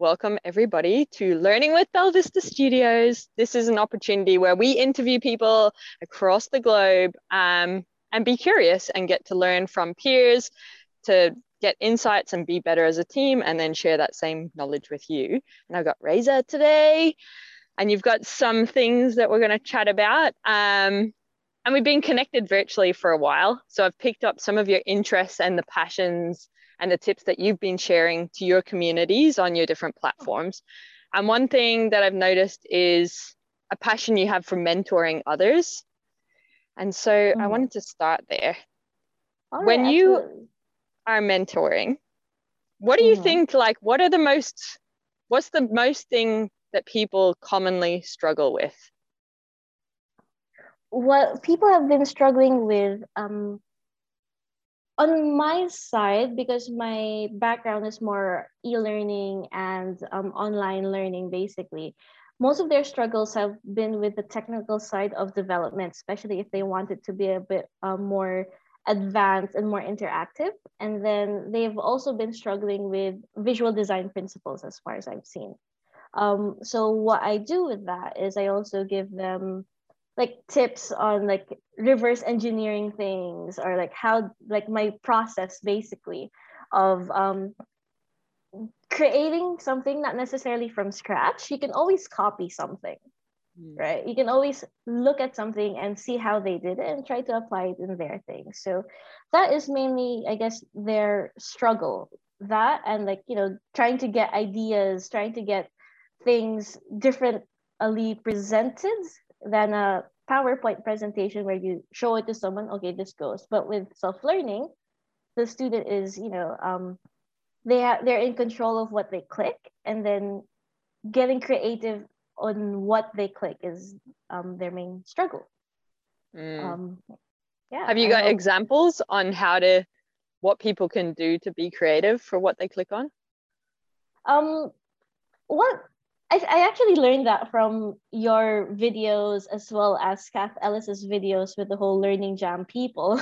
welcome everybody to Learning with Belvista Studios. This is an opportunity where we interview people across the globe um, and be curious and get to learn from peers to get insights and be better as a team and then share that same knowledge with you. And I've got Reza today and you've got some things that we're going to chat about. Um, and we've been connected virtually for a while. So I've picked up some of your interests and the passions and the tips that you've been sharing to your communities on your different platforms. And one thing that I've noticed is a passion you have for mentoring others. And so mm. I wanted to start there. When you are mentoring, what do you mm-hmm. think like what are the most what's the most thing that people commonly struggle with? What people have been struggling with um, on my side, because my background is more e-learning and um, online learning, basically, most of their struggles have been with the technical side of development, especially if they wanted to be a bit uh, more advanced and more interactive. And then they've also been struggling with visual design principles, as far as I've seen. Um, so what I do with that is I also give them like tips on like reverse engineering things or like how like my process basically of um, creating something not necessarily from scratch. You can always copy something mm. right? You can always look at something and see how they did it and try to apply it in their thing. So that is mainly i guess their struggle. That and like you know trying to get ideas trying to get things differently presented than a PowerPoint presentation where you show it to someone, okay, this goes. But with self-learning, the student is, you know, um, they have they're in control of what they click and then getting creative on what they click is um, their main struggle. Mm. Um, yeah. Have you got examples on how to what people can do to be creative for what they click on? Um, what I, I actually learned that from your videos as well as Kath Ellis's videos with the whole Learning Jam people.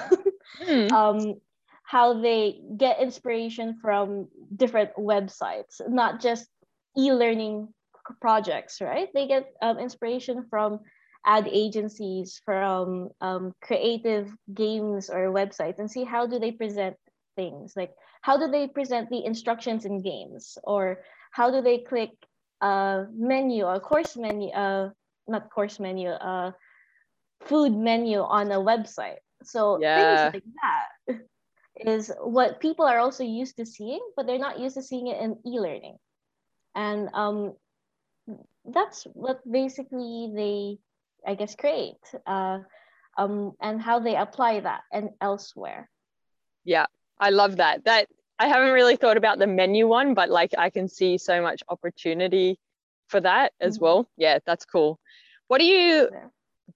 mm. um, how they get inspiration from different websites, not just e-learning projects, right? They get um, inspiration from ad agencies, from um, creative games or websites, and see how do they present things. Like how do they present the instructions in games, or how do they click uh, menu or course menu, uh, not course menu, uh, food menu on a website. So yeah. things like that is what people are also used to seeing, but they're not used to seeing it in e-learning. And um, that's what basically they, I guess, create uh, um, and how they apply that and elsewhere. Yeah, I love that. That I haven't really thought about the menu one, but like I can see so much opportunity for that as mm-hmm. well. Yeah, that's cool. What do you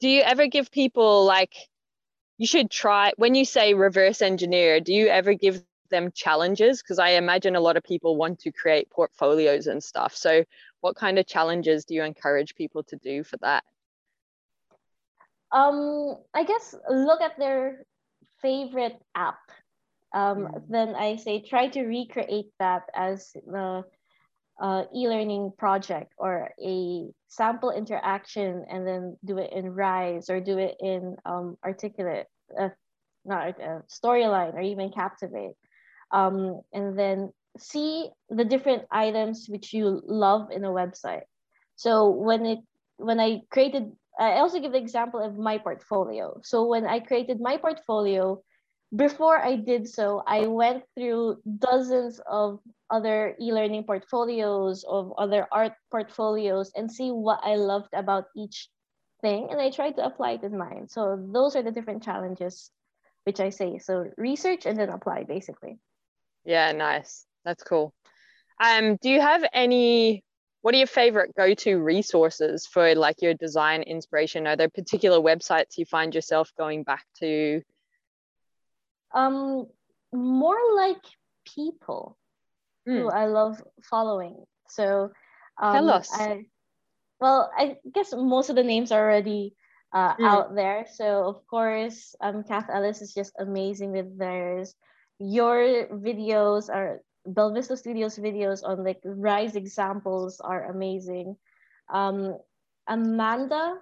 do you ever give people like you should try when you say reverse engineer, do you ever give them challenges? Because I imagine a lot of people want to create portfolios and stuff. So what kind of challenges do you encourage people to do for that? Um, I guess look at their favorite app um, mm. then I say try to recreate that as the uh, e-learning project or a sample interaction and then do it in Rise or do it in um, Articulate, uh, not uh, Storyline or even Captivate. Um, and then see the different items which you love in a website. So when it when I created, I also give the example of my portfolio. So when I created my portfolio, before I did so, I went through dozens of other e-learning portfolios of other art portfolios and see what I loved about each thing and I tried to apply it in mine. So those are the different challenges which I say. So research and then apply basically. Yeah, nice. That's cool. Um, do you have any what are your favorite go-to resources for like your design inspiration? Are there particular websites you find yourself going back to um, more like people mm. who hmm. I love following. So um, tell us. I, well, I guess most of the names are already uh, mm. out there. So of course, um, Kath Ellis is just amazing with theirs. Your videos are Belvista Studios videos on like rise examples are amazing. Um, Amanda,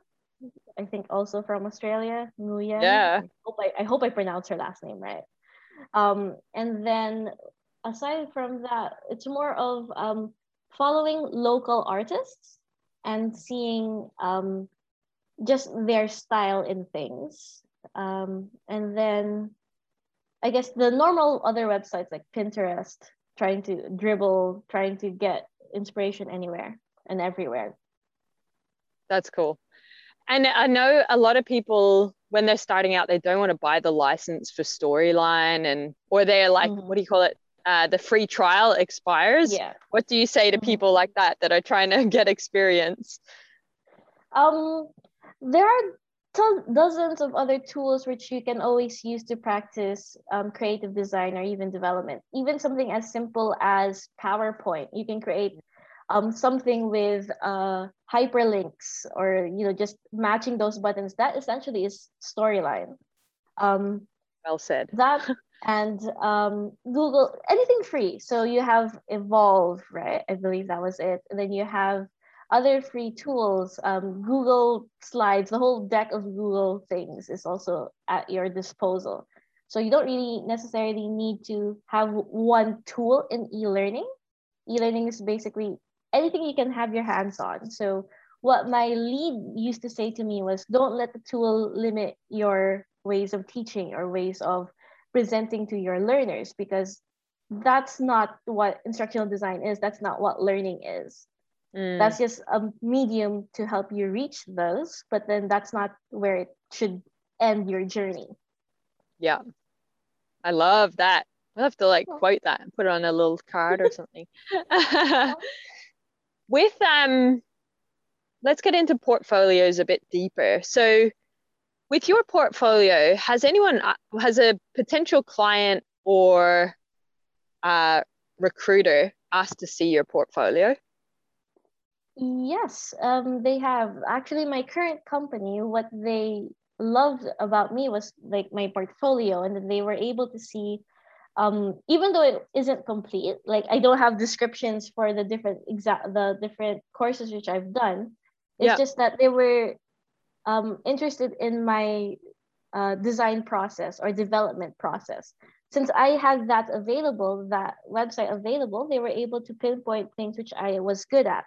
I think also from Australia, Nguyen. Yeah. I hope I, I hope I pronounce her last name right. Um, and then aside from that, it's more of um, following local artists and seeing um, just their style in things. Um, and then I guess the normal other websites like Pinterest, trying to Dribbble, trying to get inspiration anywhere and everywhere. That's cool. And I know a lot of people when they're starting out, they don't want to buy the license for storyline and or they're like, mm-hmm. what do you call it? Uh, the free trial expires. Yeah. What do you say to mm-hmm. people like that that are trying to get experience? Um, there are dozens of other tools which you can always use to practice um, creative design or even development. Even something as simple as PowerPoint, you can create um, something with uh, hyperlinks or you know just matching those buttons. That essentially is storyline. Um, well said. That and um, Google anything free. So you have Evolve, right? I believe that was it. And then you have other free tools, um, Google Slides, the whole deck of Google things is also at your disposal. So you don't really necessarily need to have one tool in e-learning. E-learning is basically anything you can have your hands on. So what my lead used to say to me was don't let the tool limit your ways of teaching or ways of presenting to your learners because that's not what instructional design is. That's not what learning is. Mm. That's just a medium to help you reach those, but then that's not where it should end your journey. Yeah. I love that. I'll have to like quote that and put it on a little card or something. With um let's get into portfolios a bit deeper. So with your portfolio, has anyone uh, has a potential client or uh, recruiter asked to see your portfolio? Yes, um, they have. Actually, my current company, what they loved about me was like my portfolio, and they were able to see, um, even though it isn't complete, like I don't have descriptions for the different exact the different courses which I've done. It's yeah. just that they were um, interested in my uh, design process or development process. Since I had that available, that website available, they were able to pinpoint things which I was good at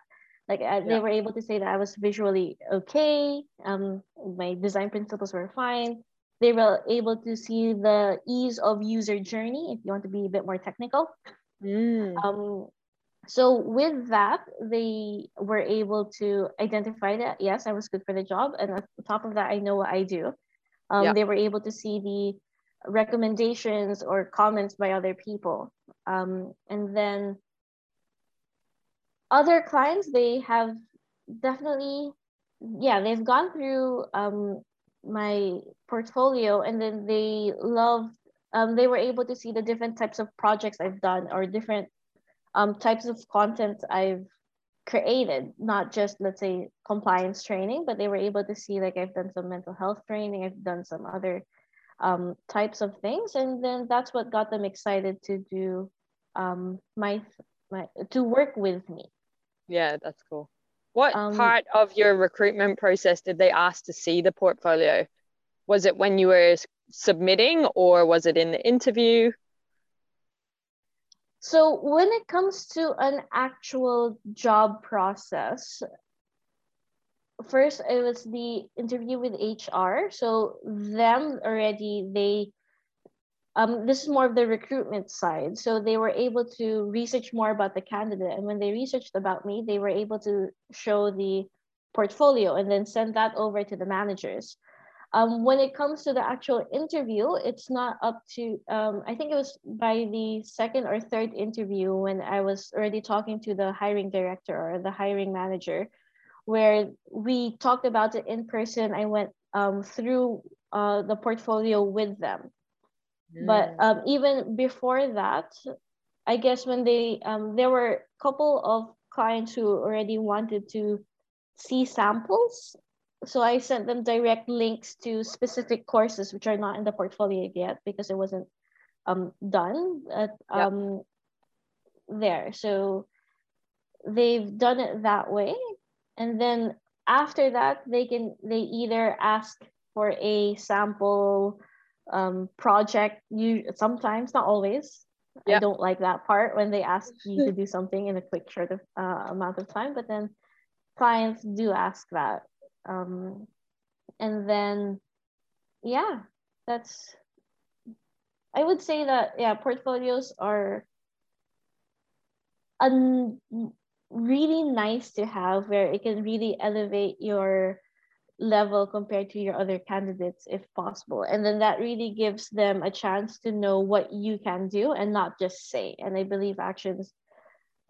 like uh, they were able to say that I was visually okay. Um, my design principles were fine. They were able to see the ease of user journey. If you want to be a bit more technical, mm. um, so with that, they were able to identify that yes, I was good for the job, and on top of that, I know what I do. Um, yeah. They were able to see the recommendations or comments by other people, um, and then other clients they have definitely yeah they've gone through um, my portfolio and then they love um, they were able to see the different types of projects i've done or different um, types of content i've created not just let's say compliance training but they were able to see like i've done some mental health training i've done some other um, types of things and then that's what got them excited to do um, my, my to work with me yeah, that's cool. What um, part of your recruitment process did they ask to see the portfolio? Was it when you were submitting or was it in the interview? So, when it comes to an actual job process, first it was the interview with HR. So, them already, they um, this is more of the recruitment side. So they were able to research more about the candidate. And when they researched about me, they were able to show the portfolio and then send that over to the managers. Um, when it comes to the actual interview, it's not up to, um, I think it was by the second or third interview when I was already talking to the hiring director or the hiring manager, where we talked about it in person. I went um, through uh, the portfolio with them but um, even before that, I guess when they um, there were a couple of clients who already wanted to see samples. So I sent them direct links to specific courses which are not in the portfolio yet because it wasn't um, done. At, um, there. So they've done it that way. And then after that, they can they either ask for a sample um, project. You sometimes, not always. Yep. I don't like that part when they ask you to do something in a quick short of, uh, amount of time. But then clients do ask that, um, and then yeah, that's. I would say that yeah, portfolios are a really nice to have where it can really elevate your level compared to your other candidates if possible. And then that really gives them a chance to know what you can do and not just say. And i believe actions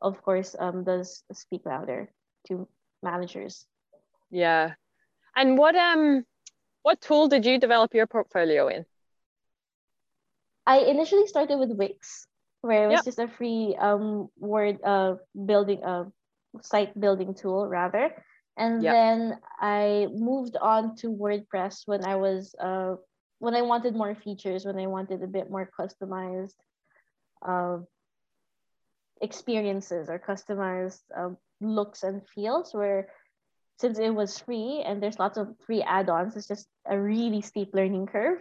of course um, does speak louder to managers. Yeah. And what um what tool did you develop your portfolio in? I initially started with wix where it was yep. just a free um word uh building a uh, site building tool rather and yep. then i moved on to wordpress when i was uh when i wanted more features when i wanted a bit more customized uh, experiences or customized uh, looks and feels where since it was free and there's lots of free add-ons it's just a really steep learning curve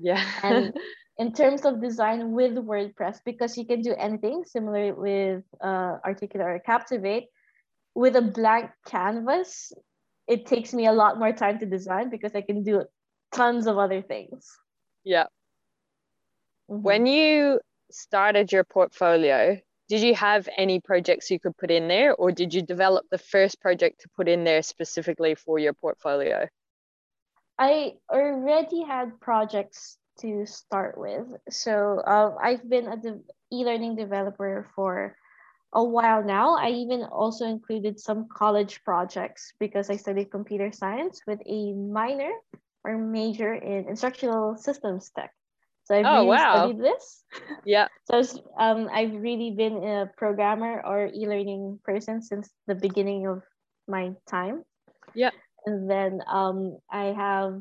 yeah and in terms of design with WordPress because you can do anything similar with uh, Articulate or Captivate. With a blank canvas, it takes me a lot more time to design because I can do tons of other things. Yeah. Mm-hmm. When you started your portfolio, did you have any projects you could put in there, or did you develop the first project to put in there specifically for your portfolio? I already had projects to start with. So uh, I've been a de- e-learning developer for a while now. I even also included some college projects because I studied computer science with a minor or major in instructional systems tech. So I've oh, really wow. studied this. Yeah. so um, I've really been a programmer or e-learning person since the beginning of my time. Yeah. And then um, I have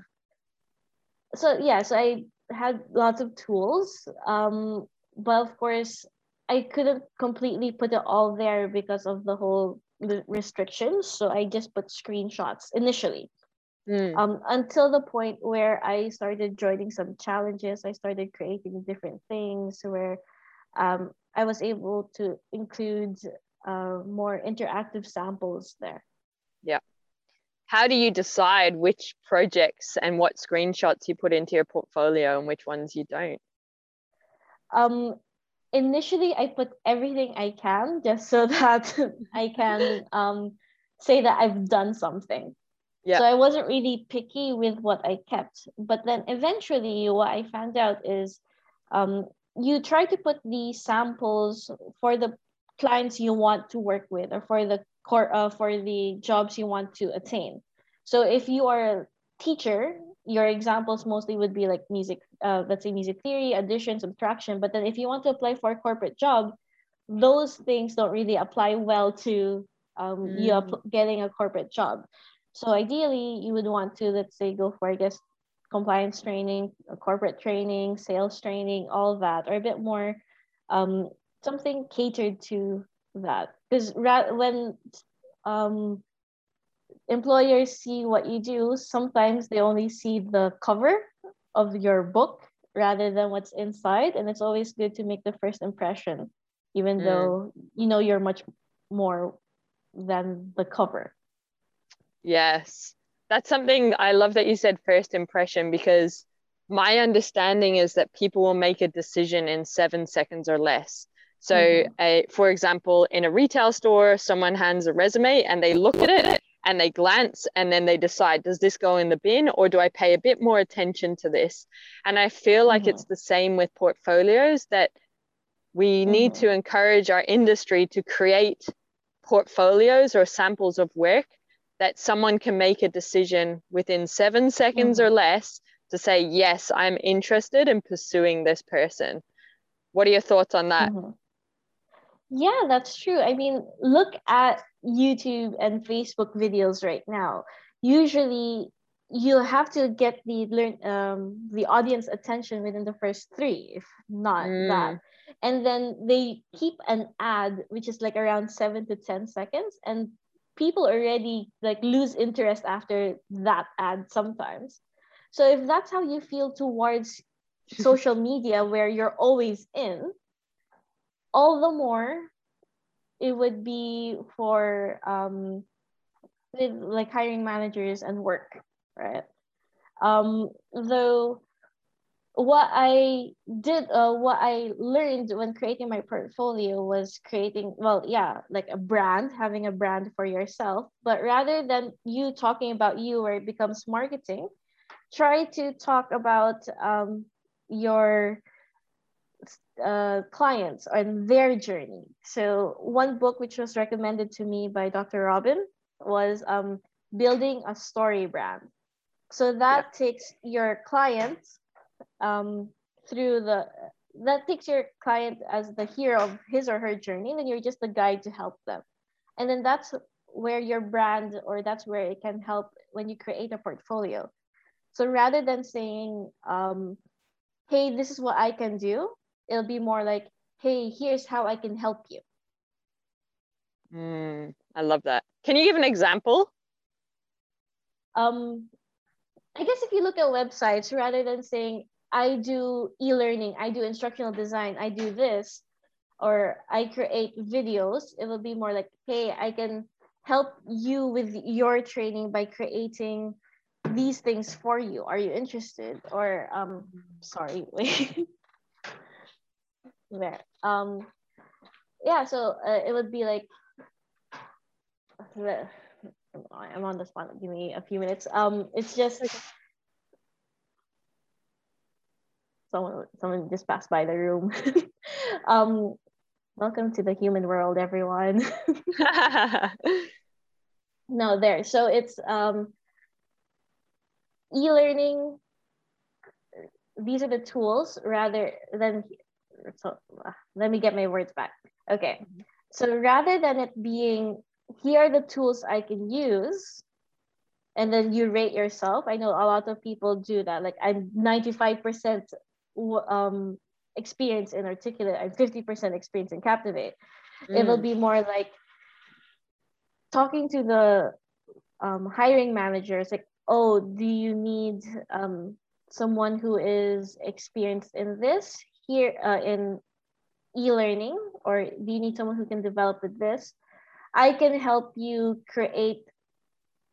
so yeah, so I had lots of tools. Um, but of course, I couldn't completely put it all there because of the whole restrictions. So I just put screenshots initially. Mm. Um, until the point where I started joining some challenges, I started creating different things where um, I was able to include uh, more interactive samples there. Yeah how do you decide which projects and what screenshots you put into your portfolio and which ones you don't? Um, initially, I put everything I can just so that I can um, say that I've done something. Yeah. So I wasn't really picky with what I kept. But then eventually, what I found out is um, you try to put the samples for the clients you want to work with or for the core uh, for the jobs you want to attain. So if you are a teacher, your examples mostly would be like music, uh, let's say music theory, addition, subtraction. But then if you want to apply for a corporate job, those things don't really apply well to um, mm. you getting a corporate job. So ideally, you would want to, let's say, go for, I guess, compliance training, corporate training, sales training, all that, or a bit more um, something catered to that because ra- when um, employers see what you do sometimes they only see the cover of your book rather than what's inside and it's always good to make the first impression even mm. though you know you're much more than the cover yes that's something i love that you said first impression because my understanding is that people will make a decision in seven seconds or less so, mm-hmm. for example, in a retail store, someone hands a resume and they look at it and they glance and then they decide, does this go in the bin or do I pay a bit more attention to this? And I feel like mm-hmm. it's the same with portfolios that we mm-hmm. need to encourage our industry to create portfolios or samples of work that someone can make a decision within seven seconds or mm-hmm. less to say, yes, I'm interested in pursuing this person. What are your thoughts on that? Yeah, that's true. I mean, look at YouTube and Facebook videos right now. Usually, you'll have to get the learn um, the audience attention within the first three if not mm. that and then they keep an ad which is like around seven to ten seconds and people already like lose interest after that ad sometimes so if that's how you feel towards social media where you're always in all the more it would be for um with like hiring managers and work right? Um though what i did uh, what i learned when creating my portfolio was creating well yeah like a brand having a brand for yourself. But rather than you talking about you where it becomes marketing try to talk about um, your uh, clients on their journey. So one book which was recommended to me by dr robin was um, building a story brand. So that yeah. takes your clients um, through the that takes your client as the hero of his or her journey then you're just the guide to help them. And then that's where your brand or that's where it can help when you create a portfolio. So rather than saying um, hey this is what i can do it'll be more like hey here's how i can help you mm, i love that can you give an example um, I guess if you look at websites, rather than saying, I do e learning, I do instructional design, I do this, or I create videos, it will be more like, hey, I can help you with your training by creating these things for you. Are you interested? Or, um, sorry, wait. There. Um, yeah, so uh, it would be like, I'm on the spot. Give me a few minutes. Um, it's just okay. someone someone just passed by the room. um, welcome to the human world, everyone. no, there. So it's um, e-learning. These are the tools rather than. So uh, let me get my words back. Okay. Mm-hmm. So rather than it being here are the tools I can use. And then you rate yourself. I know a lot of people do that. Like I'm 95% um, experience in articulate, I'm 50% experience in captivate. Mm. It will mm. be more like talking to the um, hiring managers, like, oh, do you need um, someone who is experienced in this here uh, in e-learning, or do you need someone who can develop with this? I can help you create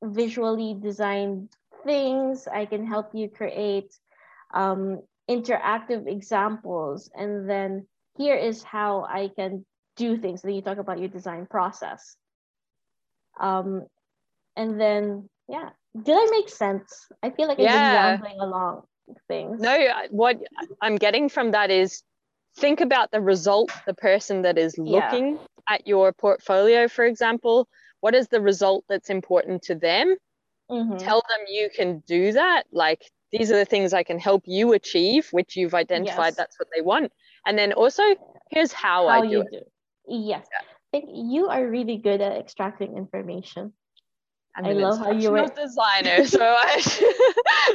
visually designed things. I can help you create um, interactive examples. And then here is how I can do things. Then you talk about your design process. Um, and then, yeah, did I make sense? I feel like I've yeah. been rambling along things. No, what I'm getting from that is think about the result the person that is looking yeah at your portfolio, for example, what is the result that's important to them? Mm-hmm. Tell them you can do that. Like, these are the things I can help you achieve, which you've identified yes. that's what they want. And then also, here's how, how I do it. Do. Yes. Yeah. I think you are really good at extracting information. I'm I love how you were designer, so I,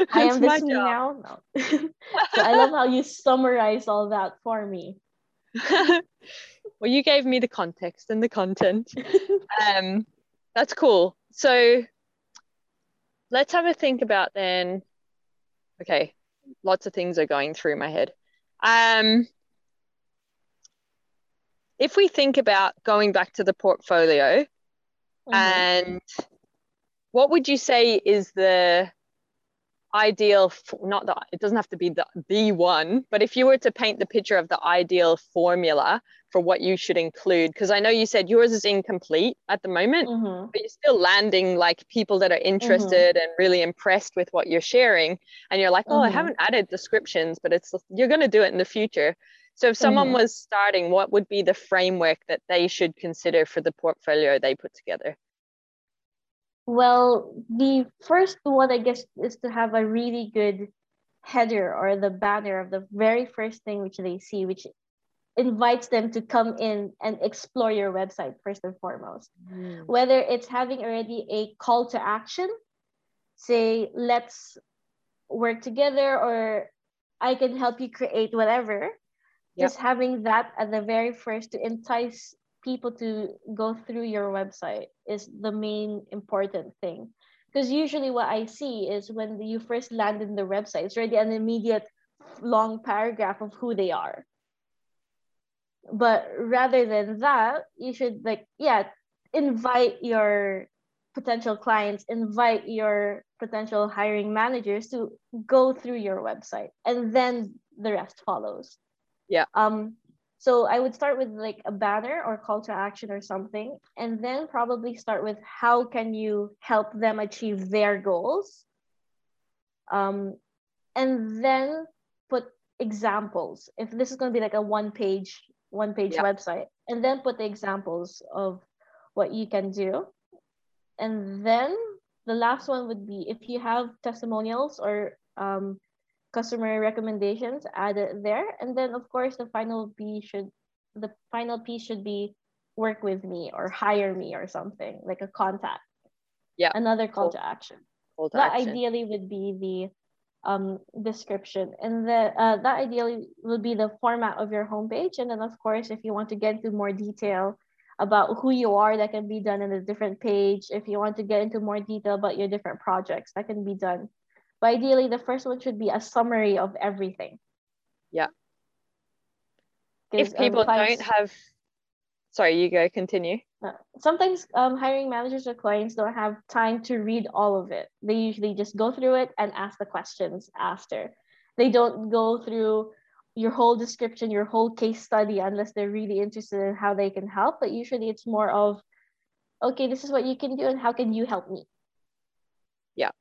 I am this now. No. so I love how you summarize all that for me. well you gave me the context and the content um that's cool so let's have a think about then okay lots of things are going through my head um if we think about going back to the portfolio mm-hmm. and what would you say is the ideal not that it doesn't have to be the the one but if you were to paint the picture of the ideal formula for what you should include because i know you said yours is incomplete at the moment mm-hmm. but you're still landing like people that are interested mm-hmm. and really impressed with what you're sharing and you're like oh mm-hmm. i haven't added descriptions but it's you're going to do it in the future so if someone mm-hmm. was starting what would be the framework that they should consider for the portfolio they put together well, the first one, I guess, is to have a really good header or the banner of the very first thing which they see, which invites them to come in and explore your website first and foremost. Mm. Whether it's having already a call to action say let's work together or I can help you create whatever. Yep. Just having that at the very first to entice people to go through your website is the main important thing. Because usually what I see is when you first land in the website, it's already an immediate long paragraph of who they are. But rather than that, you should like, yeah, invite your potential clients, invite your potential hiring managers to go through your website and then the rest follows. Yeah. Um so I would start with like a banner or call to action or something and then probably start with how can you help them achieve their goals. Um and then put examples. If this is going to be like a one page one page yeah. website and then put the examples of what you can do. And then the last one would be if you have testimonials or um, customer recommendations, added there. And then of course the final piece should the final piece should be work with me or hire me or something like a contact. Yeah. Another call to action. Call to that action. ideally would be the um, description. And the, uh, that ideally would be the format of your homepage. And then, of course, if you want to get into more detail about who you are, that can be done in a different page. If you want to get into more detail about your different projects, that can be done. But ideally, the first one should be a summary of everything. Yeah. If people um, don't have, sorry, you go, continue. Uh, sometimes um, hiring managers or clients don't have time to read all of it. They usually just go through it and ask the questions after. They don't go through your whole description, your whole case study, unless they're really interested in how they can help. But usually it's more of, okay, this is what you can do, and how can you help me? Yeah,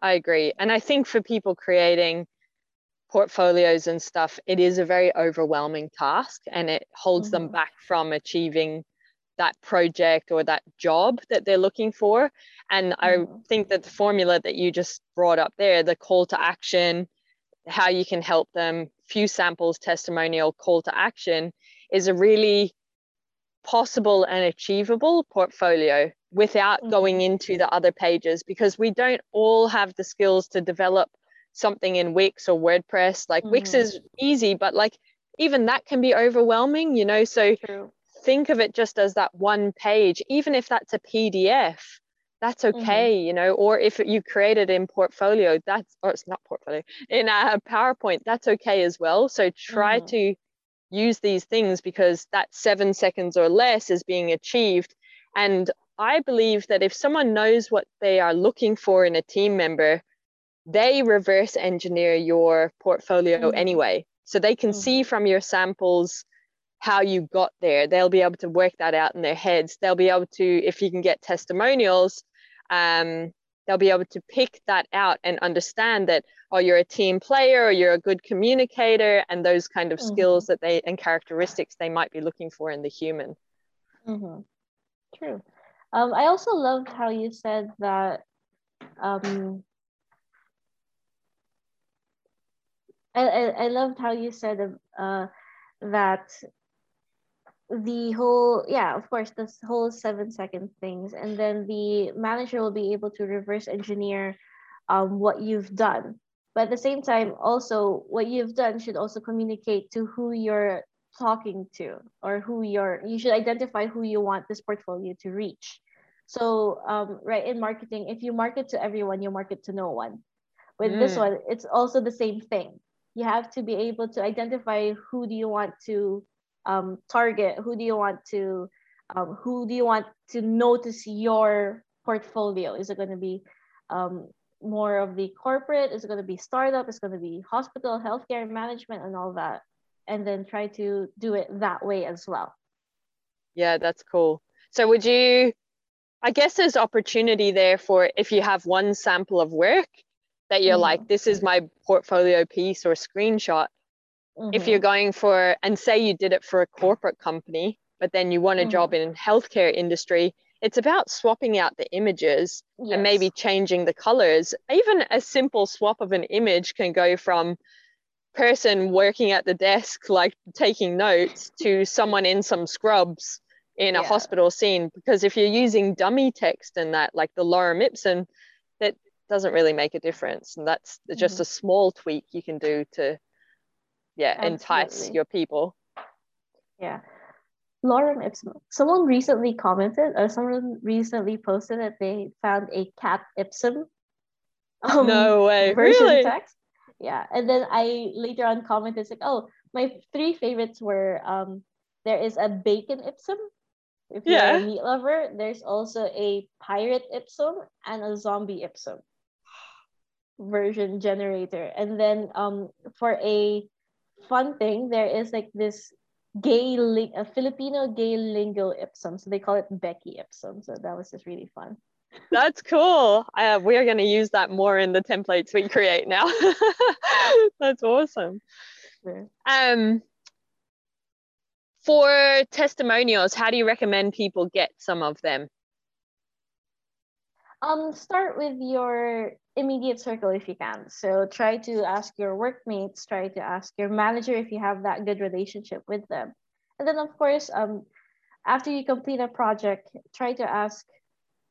I agree. And I think for people creating portfolios and stuff, it is a very overwhelming task and it holds mm-hmm. them back from achieving that project or that job that they're looking for. And mm-hmm. I think that the formula that you just brought up there, the call to action, how you can help them, few samples, testimonial, call to action, is a really possible and achievable portfolio without mm-hmm. going into the other pages because we don't all have the skills to develop something in Wix or WordPress. Like mm-hmm. Wix is easy, but like even that can be overwhelming, you know. So True think of it just as that one page, even if that's a PDF, that's mm-hmm. okay, mm-hmm. you know, or if you create it in portfolio, that's, or it's not portfolio, in a PowerPoint, that's okay as well. So try mm-hmm. to use these things because that seven seconds or less is being achieved. And I believe that if someone knows what they are looking for in a team member, they reverse engineer your portfolio mm-hmm. anyway. So they can see mm-hmm. from your samples how you got there. They'll be able to work that out in their heads. They'll be able to, if you can get testimonials, um, they'll be able to pick that out and understand that, oh, you're a team player or you're a good communicator, and those kind of mm-hmm. skills that they and characteristics they might be looking for in the human. Mm-hmm. True. Um, I also loved how you said that. Um, I, I, I loved how you said uh, that the whole yeah of course this whole seven second things and then the manager will be able to reverse engineer um, what you've done but at the same time also what you've done should also communicate to who you're talking to or who you're you should identify who you want this portfolio to reach so um, right in marketing if you market to everyone you market to no one with mm. this one it's also the same thing you have to be able to identify who do you want to um, target? Who do you want to um, who do you want to notice your portfolio? Is it going to be um, more of the corporate? Is it going to be startup? Is it going to be hospital, healthcare management, and all that? And then try to do it that way as well. Yeah, that's cool. So, would you? I guess there's opportunity there for if you have one sample of work that you're mm-hmm. like, this is my portfolio piece or screenshot Mm-hmm. If you're going for, and say you did it for a corporate company, but then you want a mm-hmm. job in healthcare industry, it's about swapping out the images yes. and maybe changing the colors. Even a simple swap of an image can go from person working at the desk, like taking notes, to someone in some scrubs in a yeah. hospital scene. Because if you're using dummy text and that, like the lorem ipsum, that doesn't really make a difference and that's just Mhm. a small tweak you can do to yeah entice your people Yeah. Lorem ipsum. Someone recently commented or someone recently posted that they found a cap ipsum. um, no way version really text. Yeah. And then I later on commented it's like, oh, my three favorites were um there is a bacon ipsum. If you're Yeah. a meat lover, there's also a pirate ipsum and a zombie ipsum version generator. And then um for a fun thing, there is like this gay li- a Filipino gay lingo ipsum. So they call it Beki ipsum. So that was just really fun. That's cool uh, we're going to use that more in the templates we create now that's awesome Yeah. um for testimonials how do you recommend people get some of them Um, start with your immediate circle if you can. So try to ask your workmates, try to ask your manager if you have that good relationship with them. And then of course, um, after you complete a project, try to ask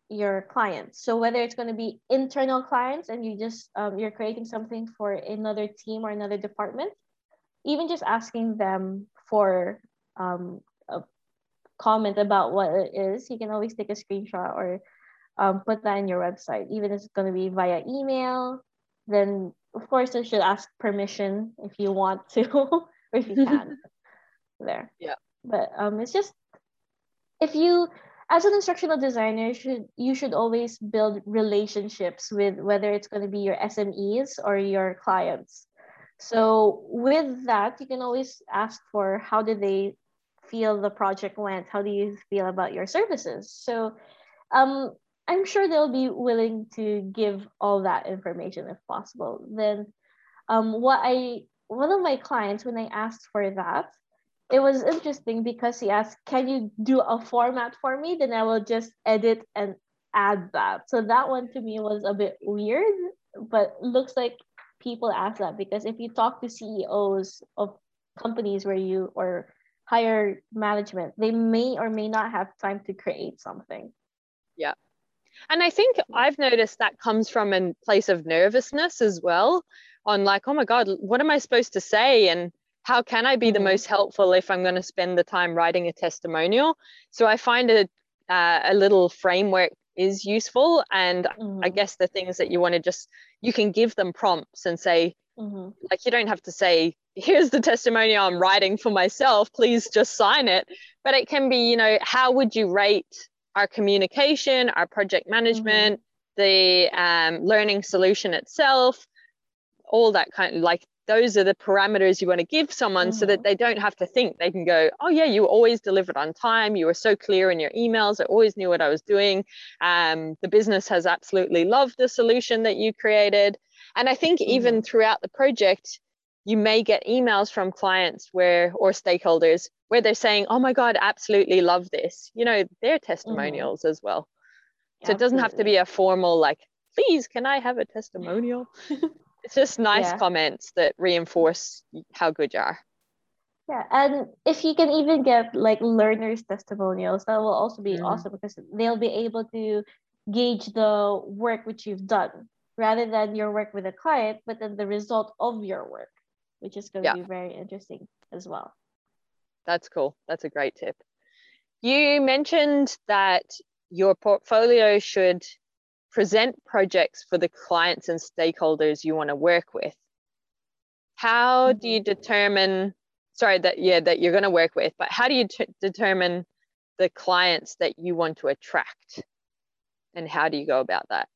your clients. So whether it's going to be internal clients and you just um, you're creating something for another team or another department, even just asking them for um, a comment about what it is, you can always take a screenshot or um, put that in your website, even if it's going to be via email. Then, of course, you should ask permission if you want to or if you can. there. Yeah. But um, it's just if you, as an instructional designer, should you should always build relationships with whether it's going to be your SMEs or your clients. So with that, you can always ask for how did they feel the project went? How do you feel about your services? So um, I'm sure they'll be willing to give all that information if possible. Then, um, what I one of my clients when I asked for that, it was interesting because he asked, "Can you do a format for me?" Then I will just edit and add that. So that one to me was a bit weird, but looks like people ask that because if you talk to CEOs of companies where you or higher management, they may or may not have time to create something. Yeah. And I think I've noticed that comes from a place of nervousness as well on like, oh my God, what am I supposed to say? And how can I be the Mhm. most helpful if I'm going to spend the time writing a testimonial? So I find a, uh, a little framework is useful. And I Mhm, guess the things that you want to just, you can give them prompts and say, mhm, like, you don't have to say, here's the testimonial I'm writing for myself, please just sign it. But it can be, you know, how would you rate our communication, our project management, the um, learning solution itself, all that kind of like those are the parameters you want to give someone so that Mhm. they don't have to think. They can go, oh, yeah, you always delivered on time. You were so clear in your emails. I always knew what I was doing. Um, the business has absolutely loved the solution that you created. And I think even throughout the project, you may get emails from clients where or stakeholders where they're saying, oh my God, absolutely love this. You know, they're testimonials as well. So it doesn't have to be a formal like, please, can I have a testimonial? it's just nice Yeah. comments that reinforce how good you are. Yeah, and if you can even get like learners' testimonials, that will also be Mhm. awesome because they'll be able to gauge the work which you've done rather than your work with a client, but then the result of your work, which is going to be very interesting as well. That's cool. That's a great tip. You mentioned that your portfolio should present projects for the clients and stakeholders you want to work with. How do you determine, sorry, that, yeah, that you're going to work with, but how do you t- determine the clients that you want to attract? And how do you go about that?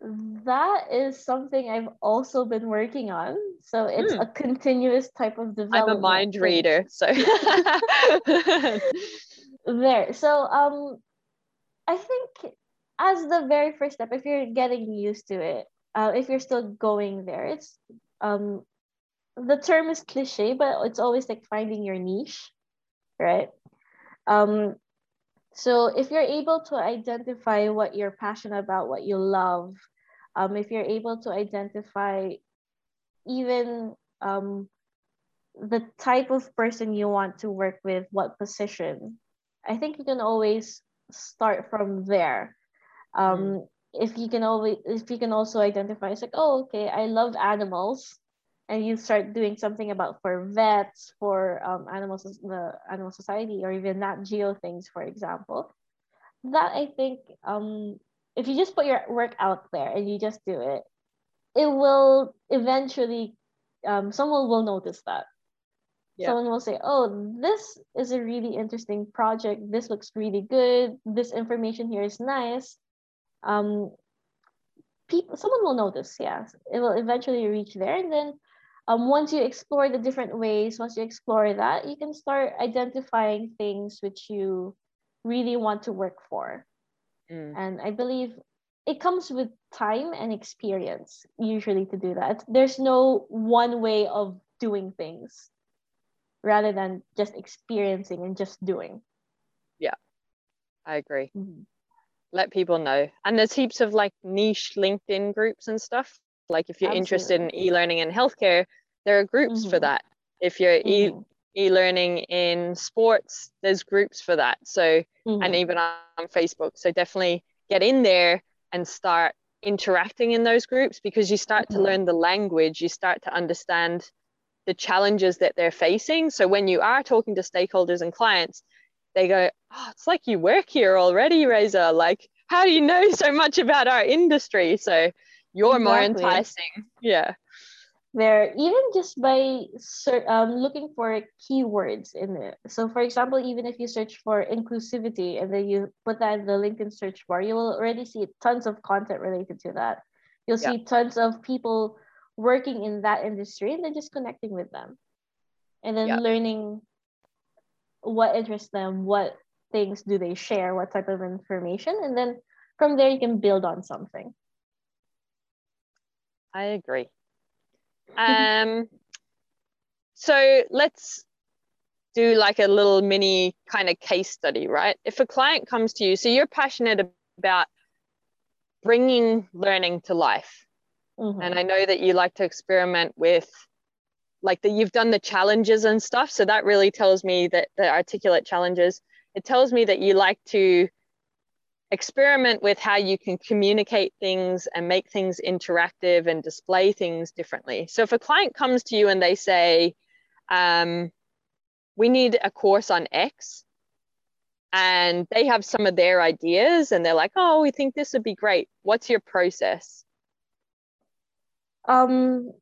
That is something I've also been working on. So it's Hmm. a continuous type of development. I'm a mind reader, so. there. So um I think as the very first step, if you're getting used to it, uh, if you're still going there, it's um the term is cliche, but it's always like finding your niche, right? Um so if you're able to identify what you're passionate about, what you love, um, if you're able to identify even um, the type of person you want to work with, what position, I think you can always start from there. Um, if you can always if you can also identify it's like oh okay i love animals. And you start doing something about for vets for um, animals the animal society or even nat geo things for example. That i think um, if you just put your work out there and you just do it it will eventually um, someone will notice that. Yeah. someone will say oh this is a really interesting project. This looks really good. This information here is nice um, people someone will notice yes it will eventually reach there and then um, once you explore the different ways once you explore that you can start identifying things which you really want to work for. Mm. and i believe it comes with time and experience usually to do that. There's no one way of doing things rather than just experiencing and just doing. Yeah. I agree. Mm-hmm let people know. And there's heaps of like niche LinkedIn groups and stuff. Like if you're Absolutely. interested in e-learning and healthcare, there are groups mm-hmm. for that. If you're mm-hmm. e e-learning in sports, there's groups for that. So mm-hmm. and even on Facebook. So definitely get in there and start interacting in those groups because you start to mm-hmm. learn the language, you start to understand the challenges that they're facing. So when you are talking to stakeholders and clients, they go, oh, it's like you work here already, Reza. Like, how do you know so much about our industry? So you're exactly. more enticing. Yeah. There, even just by um, looking for keywords in it. So, for example, even if you search for inclusivity and then you put that in the LinkedIn search bar, you will already see tons of content related to that. You'll yeah. see tons of people working in that industry and then just connecting with them and then yeah. learning what interests them, what things do they share, what type of information, and then from there you can build on something. I agree. Um, so let's do like a little mini kind of case study, right? If a client comes to you, so you're passionate about bringing learning to life. Mm-hmm. And I know that you like to experiment with like that you've done the challenges and stuff. So that really tells me that the articulate challenges. It tells me that you like to experiment with how you can communicate things and make things interactive and display things differently. So if a client comes to you and they say um, we need a course on x and they have some of their ideas and they're like oh we think this would be great. What's your process? Um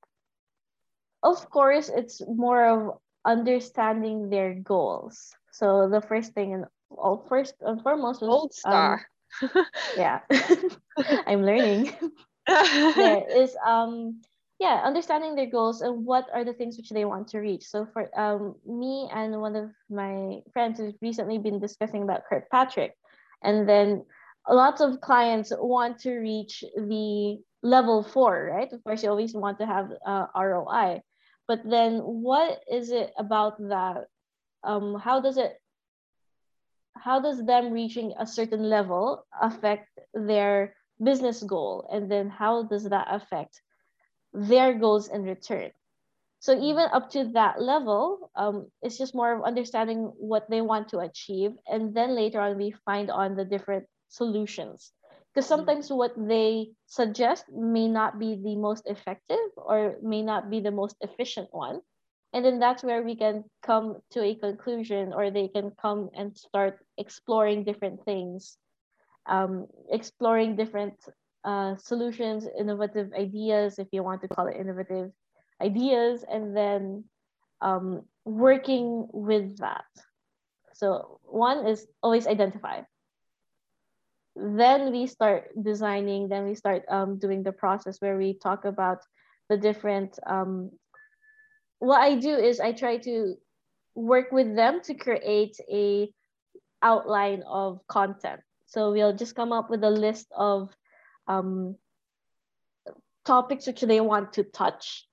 of course, it's more of understanding their goals. So the first thing and all first and foremost was gold star. Um, yeah, I'm learning. there is um yeah understanding their goals and what are the things which they want to reach so for um, me and one of my friends has recently been discussing about kirkpatrick and then lots of clients want to reach the level four right of course you always want to have uh, roi but then what is it about that? Um, how does it how does them reaching a certain level affect their business goal? And then how does that affect their goals in return? So even up to that level um, it's just more of understanding what they want to achieve and then later on we find on the different solutions because mm-hmm. sometimes what they suggest may not be the most effective or may not be the most efficient one. And then that's where we can come to a conclusion or they can come and start exploring different things um, exploring different uh, solutions innovative ideas if you want to call it innovative ideas and then um, working with that. So one is always identify then we start designing then we start um, doing the process where we talk about the different um, what i do is i try to work with them to create a outline of content. So we'll just come up with a list of um, topics which they want to touch.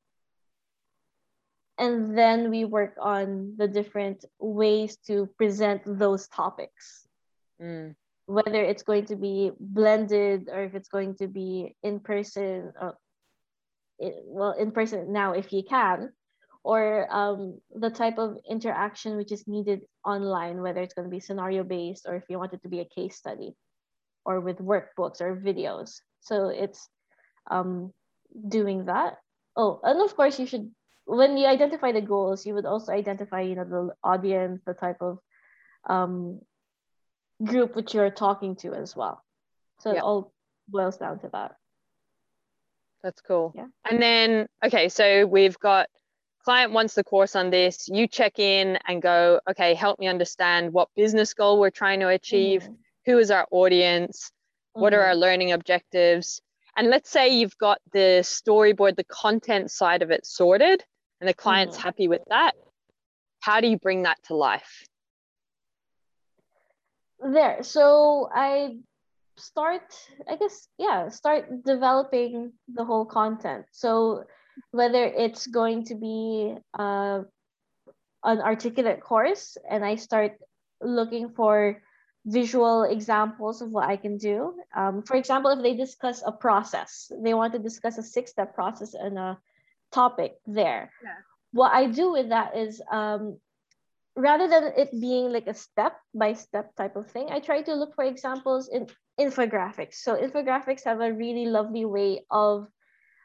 And then we work on the different ways to present those topics. Mm whether it's going to be blended or if it's going to be in person uh, it, well in person now if you can or um, the type of interaction which is needed online whether it's going to be scenario based or if you want it to be a case study or with workbooks or videos So it's um, doing that. Oh, and of course, you should when you identify the goals, you would also identify, you know, the audience, the type of um, group which you're talking to as well. So yeah. it all boils down to that. That's cool. Yeah. And then, okay, so we've got client wants the course on this. You check in and go, okay, help me understand what business goal we're trying to achieve. Mm-hmm. Who is our audience? Mm-hmm. What are mm-hmm. our learning objectives? And let's say you've got the storyboard, the content side of it sorted, and the client's mm-hmm. happy with that. How do you bring that to life? There. So I start, I guess, yeah, start developing the whole content. So whether it's going to be uh, an articulate course and I start looking for visual examples of what I can do. Um, for example, if they discuss a process, they want to discuss a six step process and a topic there. Yeah. What I do with that is um, rather than it being like a step by step type of thing, I try to look for examples in infographics. So, infographics have a really lovely way of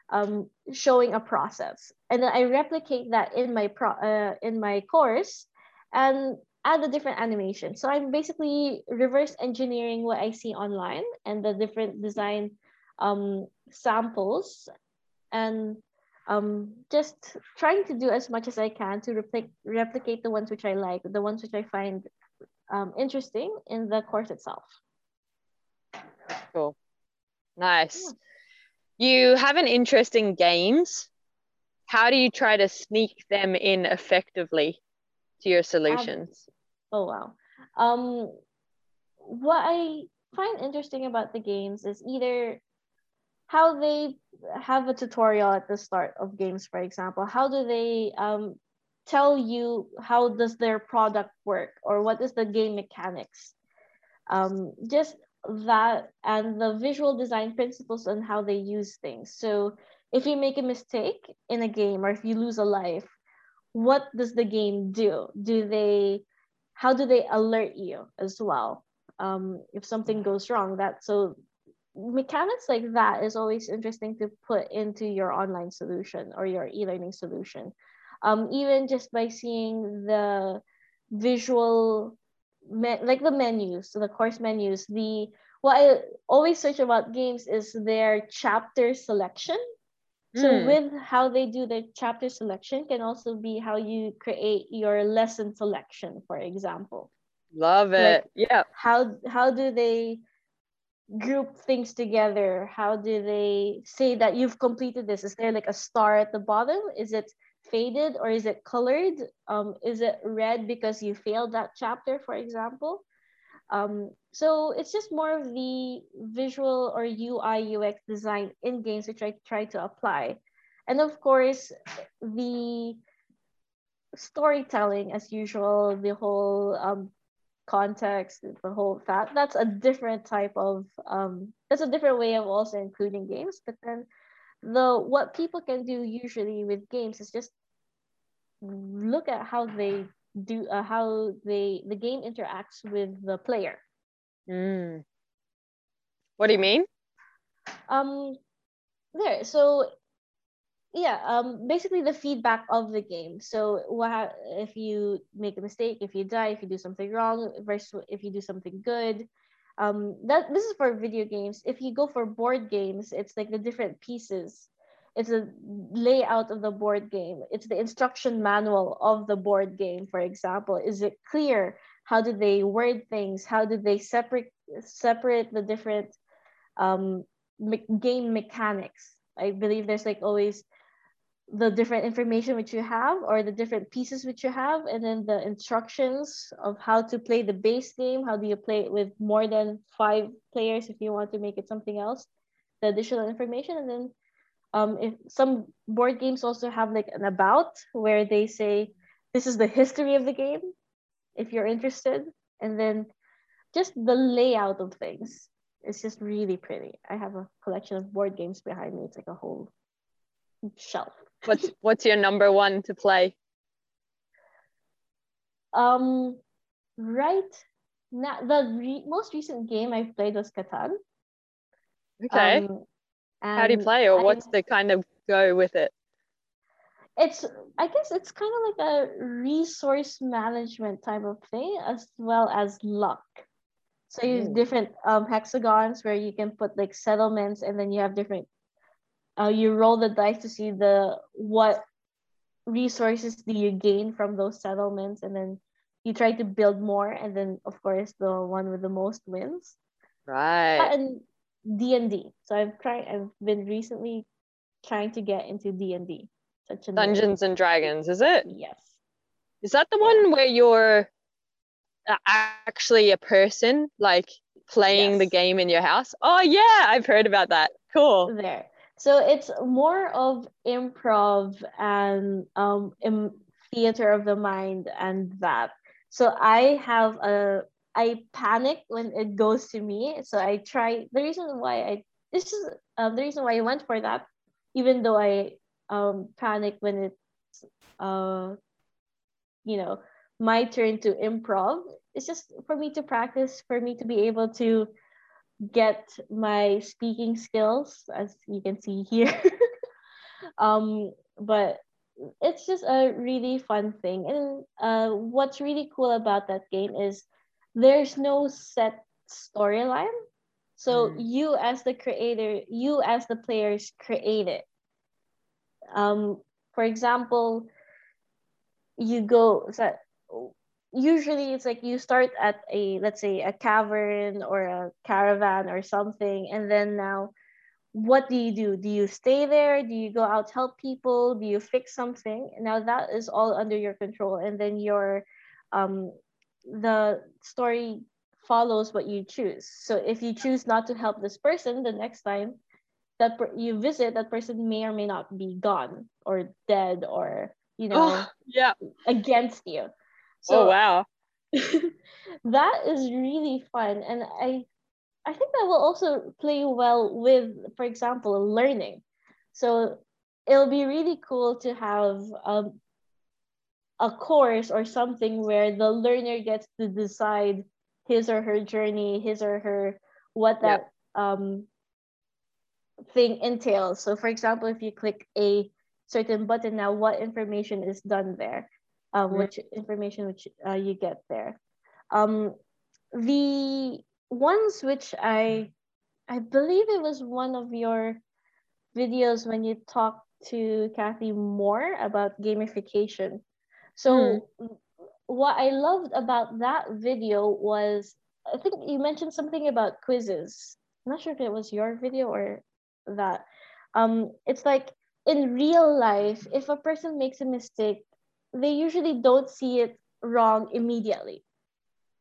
um, showing a process, and then I replicate that in my pro uh, in my course, and add a different animation. So I'm basically reverse engineering what I see online and the different design um, samples, and um, just trying to do as much as I can to replicate replicate the ones which I like, the ones which I find um, interesting in the course itself. Cool, nice. Yeah you have an interest in games. How do you try to sneak them in effectively to your solutions? Um, oh wow. Um, what I find interesting about the games is either how they have a tutorial at the start of games, for example. How do they um, tell you how does their product work or what is the game mechanics? Um, just that and the visual design principles and how they use things. So if you make a mistake in a game or if you lose a life, what does the game do? Do they how do they alert you as well? Um, if something goes wrong, that so mechanics like that is always interesting to put into your online solution or your e-learning solution. Um, even just by seeing the visual me- like the menus, the course menus, the what I always search about games is their chapter selection. So mm. with how they do the chapter selection can also be how you create your lesson selection, for example. Love it. Like yeah. How how do they group things together? How do they say that you've completed this? Is there like a star at the bottom? Is it faded or is it colored? Um, is it red because you failed that chapter, for example? Um, so it's just more of the visual or UI UX design in games which I try to apply. And of course, the storytelling as usual, the whole um, context, the whole that that's a different type of um, that's a different way of also including games. But then the what people can do usually with games is just look at how they do uh, how they the game interacts with the player. Mm. What do you mean? Um, there. So, yeah. Um, basically the feedback of the game. So, what if you make a mistake? If you die? If you do something wrong? Versus if you do something good? Um, that this is for video games. If you go for board games, it's like the different pieces it's a layout of the board game it's the instruction manual of the board game for example is it clear how do they word things how do they separate separate the different um, me- game mechanics i believe there's like always the different information which you have or the different pieces which you have and then the instructions of how to play the base game how do you play it with more than five players if you want to make it something else the additional information. And then um, if some board games also have like an about where they say this is the history of the game if you're interested. And then just the layout of things it's just really pretty. I have a collection of board games behind me. It's like a whole shelf what's what's your number one to play um right now the re- most recent game i've played was catan Okay. Um, How do you play, or I, what's the kind of go with it? It's, I guess, it's kind of like a resource management type of thing, as well as luck. So you have different um, hexagons where you can put like settlements, and then you have different. Uh, you roll the dice to see the what resources do you gain from those settlements, and then you try to build more, and then of course the one with the most wins. Right. And D and D. So I've tried. I've been recently trying to get into D and D. Such a Dungeons and Dragons, is it? Yes. Is that the one where you're actually a person, like playing yes. the game in your house? Oh yeah, I've heard about that. Cool. There. So it's more of improv and um, theater of the mind and that. So I have a I panic when it goes to me. So I try the reason why I this is um, the reason why I went for that, even though I um panic when it's uh you know my turn to improv. It's just for me to practice, for me to be able to get my speaking skills, as you can see here. um, but it's just a really fun thing. And uh, what's really cool about that game is there's no set storyline. So mm. you as the creator, you as the players create it. Um, for example, you go so usually it's like you start at a let's say a cavern or a caravan or something, and then now what do you do? Do you stay there? Do you go out help people? Do you fix something? Now that is all under your control, and then your um, the story follows what you choose. So if you choose not to help this person, the next time that per- you visit, that person may or may not be gone or dead or you know oh, yeah against you. So oh wow. that is really fun and I I think that will also play well with, for example, learning. So it'll be really cool to have um, a course or something where the learner gets to decide his or her journey, his or her what that um, thing entails. So, for example, if you click a certain button now, what information is done there? Um. Which information which uh, you get there? Um, the ones which I I believe it was one of your videos when you talked to Cathy Moore about gamification. So hmm. what I loved about that video was I think you mentioned something about quizzes. I'm not sure if it was your video or that. Um, it's like in real life, if a person makes a mistake, they usually don't see it wrong immediately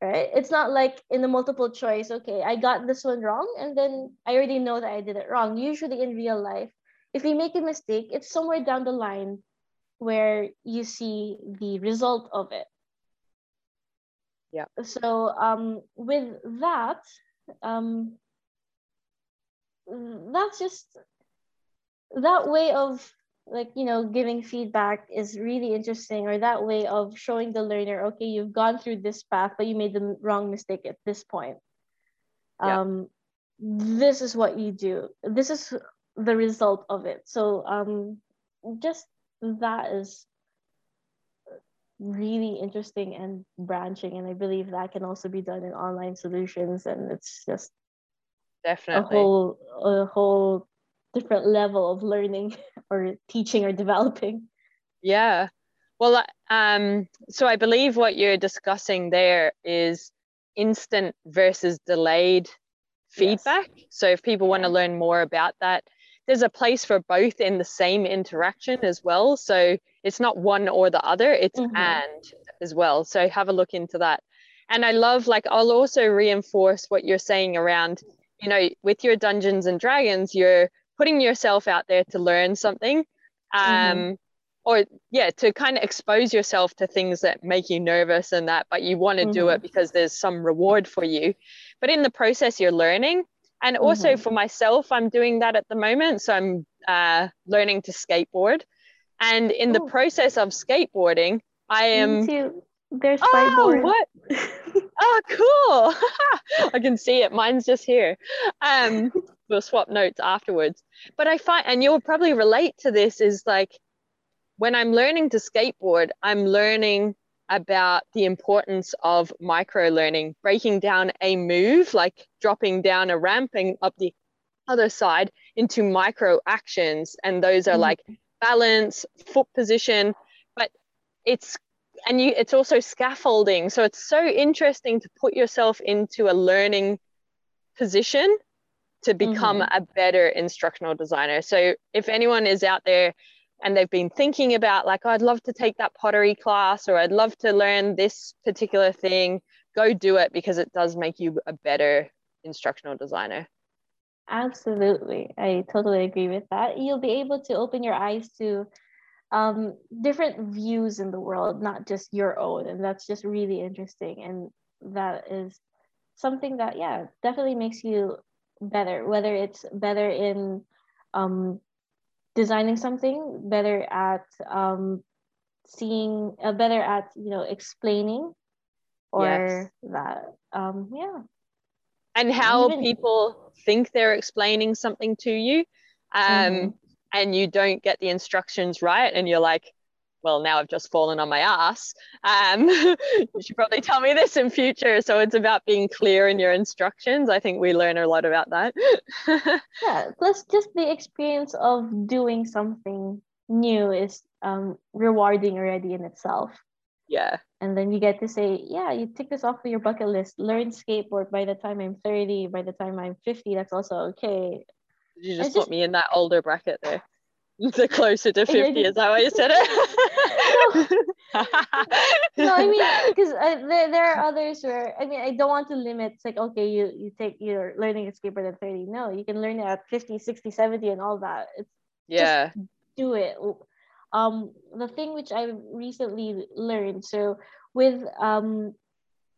right? It's not like in the multiple choice, okay, I got this one wrong, and then I already know that I did it wrong. Usually in real life, if you make a mistake, it's somewhere down the line where you see the result of it. Yeah. So um, with that, um, that's just that way of like you know giving feedback is really interesting or that way of showing the learner okay you've gone through this path but you made the wrong mistake at this point. Yeah. um this is what you do. This is the result of it. So um just that is really interesting and branching and i believe that can also be done in online solutions and it's just definitely. a whole a whole different level of learning or teaching or developing. Yeah. Well um so i believe what you're discussing there is instant versus delayed feedback. Yes. so if people want to learn more about that there's a place for both in the same interaction as well. So it's not one or the other it's mm-hmm. and as well. So have a look into that. And i love like i'll also reinforce what you're saying around you know with your dungeons and dragons you're putting yourself out there to learn something um, mm-hmm. or yeah to kind of expose yourself to things that make you nervous and that but you want to mm-hmm. do it mm-hmm. because there's some reward for you but in the process you're learning and also mm-hmm. for myself i'm doing that at the moment so i'm uh, learning to skateboard and in Ooh. the process of skateboarding i am there's oh, what oh cool i can see it mine's just here um we'll swap notes afterwards. But I find, and you'll probably relate to this, is like when I'm learning to skateboard, I'm learning about the importance of micro learning, breaking down a move, like dropping down a ramp and up the other side into micro actions. And those are mm-hmm. like balance, foot position, but it's and you it's also scaffolding. So it's so interesting to put yourself into a learning position to become mm-hmm. a better instructional designer. So if anyone is out there and they've been thinking about like oh, I'd love to take that pottery class or I'd love to learn this particular thing, go do it because it does make you a better instructional designer. Absolutely. I totally agree with that. You'll be able to open your eyes to um, different views in the world, not just your own. And that's just really interesting. And that is something that, yeah, definitely makes you better, whether it's better in um, designing something, better at um, seeing, uh, better at, you know, explaining or yes. that. Um, yeah. And how Even, people think they're explaining something to you. Um, mm-hmm. And you don't get the instructions right, and you're like, well, now I've just fallen on my ass. Um, you should probably tell me this in future. So it's about being clear in your instructions. I think we learn a lot about that. yeah, plus just the experience of doing something new is um, rewarding already in itself. Yeah. And then you get to say, yeah, you tick this off of your bucket list. Learn skateboard by the time I'm 30, by the time I'm 50, that's also okay. You just, just put me in that older bracket there the closer to 50 is that why you said it no. no i mean because uh, there, there are others where i mean i don't want to limit it's like okay you you take you're learning a skateboard at 30 no you can learn it at 50 60 70 and all that it's yeah do it um the thing which i recently learned so with um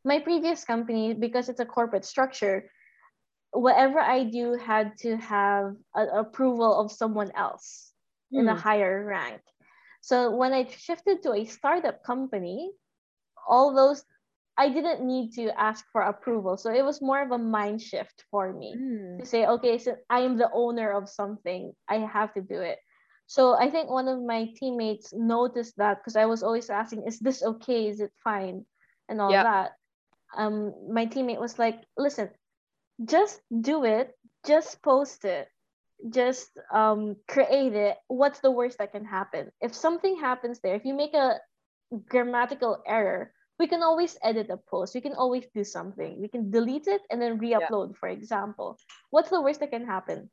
my previous company because it's a corporate structure whatever i do had to have an approval of someone else. In a hmm. higher rank. So when I shifted to a startup company, all those I didn't need to ask for approval. So it was more of a mind shift for me mm. to say, okay, so I am the owner of something. I have to do it. So I think one of my teammates noticed that because I was always asking, is this okay? Is it fine? And all yep. that. Um, my teammate was like, listen, just do it, just post it just um, create it, what's the worst that can happen? If something happens there, if you make a grammatical error, we can always edit a post. We can always do something. We can delete it and then re-upload, yeah. for example. What's the worst that can happen?